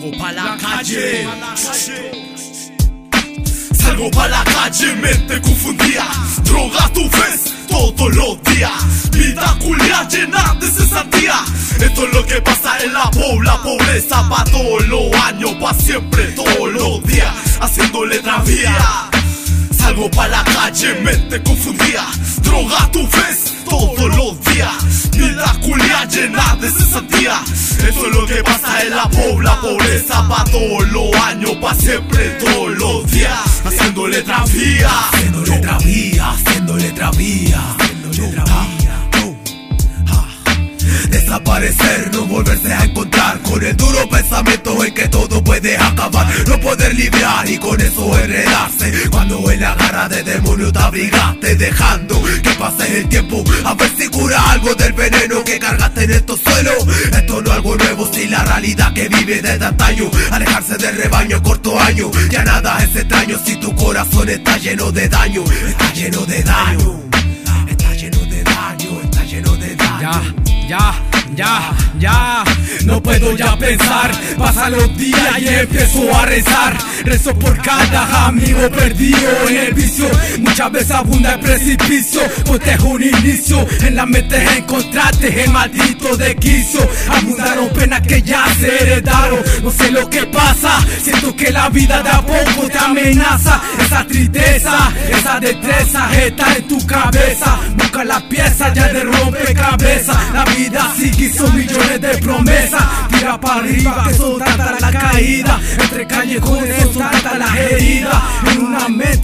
Salgo pa' la calle. Salgo pa' la calle, mente confundida. Droga tu ves todos los días. Vida culia llena de cesantía. Esto es lo que pasa en la pobla, pobreza pa' todos los años, pa' siempre, todos los días, haciendo letra vía. Salgo pa' la calle, mente confundida. Droga tu ves todos los días. Vida culia llena de cesantía. Esto es lo que pasa en la pobla, pobreza pa' todos los años, pa' siempre, todos los días, haciendo letra vía. Haciendo letra vía, haciendo letra vía, haciendo letra vía. Desaparecer, no volverse a encontrar. Con el duro pensamiento en que todo puede acabar. No poder lidiar y con eso enredarse. Cuando en la garra de demonio te abrigaste Dejando que pase el tiempo. A ver si cura algo cargaste en estos suelos Esto no es algo nuevo, si la realidad que vive desde antaño Alejarse del rebaño corto año Ya nada es extraño si tu corazón está lleno de daño Está lleno de daño Está lleno de daño, está lleno de daño Ya, ya, ya, ya. No puedo ya pensar. Pasan los días y empiezo a rezar. Rezo por cada amigo perdido en el vicio. Veces abunda el precipicio. Protejo un inicio. En la mente encontraste el maldito de quiso. Abundaron penas que ya se heredaron. No sé lo que pasa. Siento que la vida de a poco te amenaza. Esa tristeza, esa destreza está en tu cabeza. Busca la pieza ya de rompecabezas. La vida sigue son millones de promesas. Tira para arriba que son tantas la caída. Entre callejones son tantas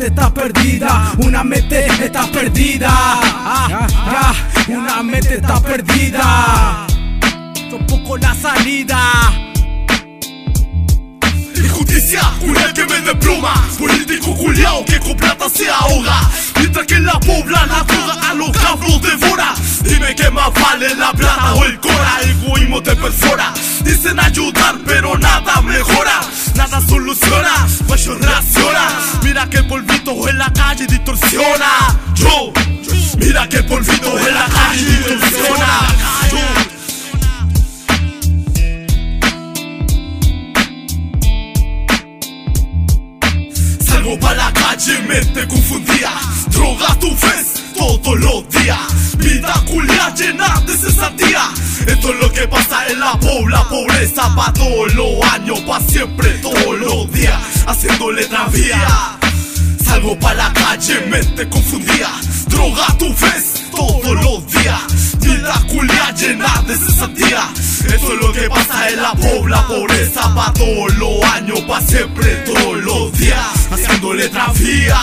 mente está perdida. Una mente está perdida. Ah, una mente está perdida. Tampoco la salida. Injusticia, una que me desploma Político culiao que con plata se ahoga Mientras que en la pobla la droga a los cabros devora Dime qué más vale la plata o el cora Egoísmo te perfora Dicen ayudar pero nada Yo, mira que polvito en la calle distorsiona Yo, Salgo pa' la calle, mente confundida Droga tu ves todos los días. Vida culia llena de cesantía. Esto es lo que pasa en la pobla Pobreza pa' todos los años Pa' siempre, todos los días Haciendo letra vía Salgo pa' la calle, mente confundida. Droga tu ves todos los días. Vida culia llena de cesantía. Esto es lo que pasa en la pobla Pobreza pa' todos los años Pa' siempre, todos los días. Haciendo letra vía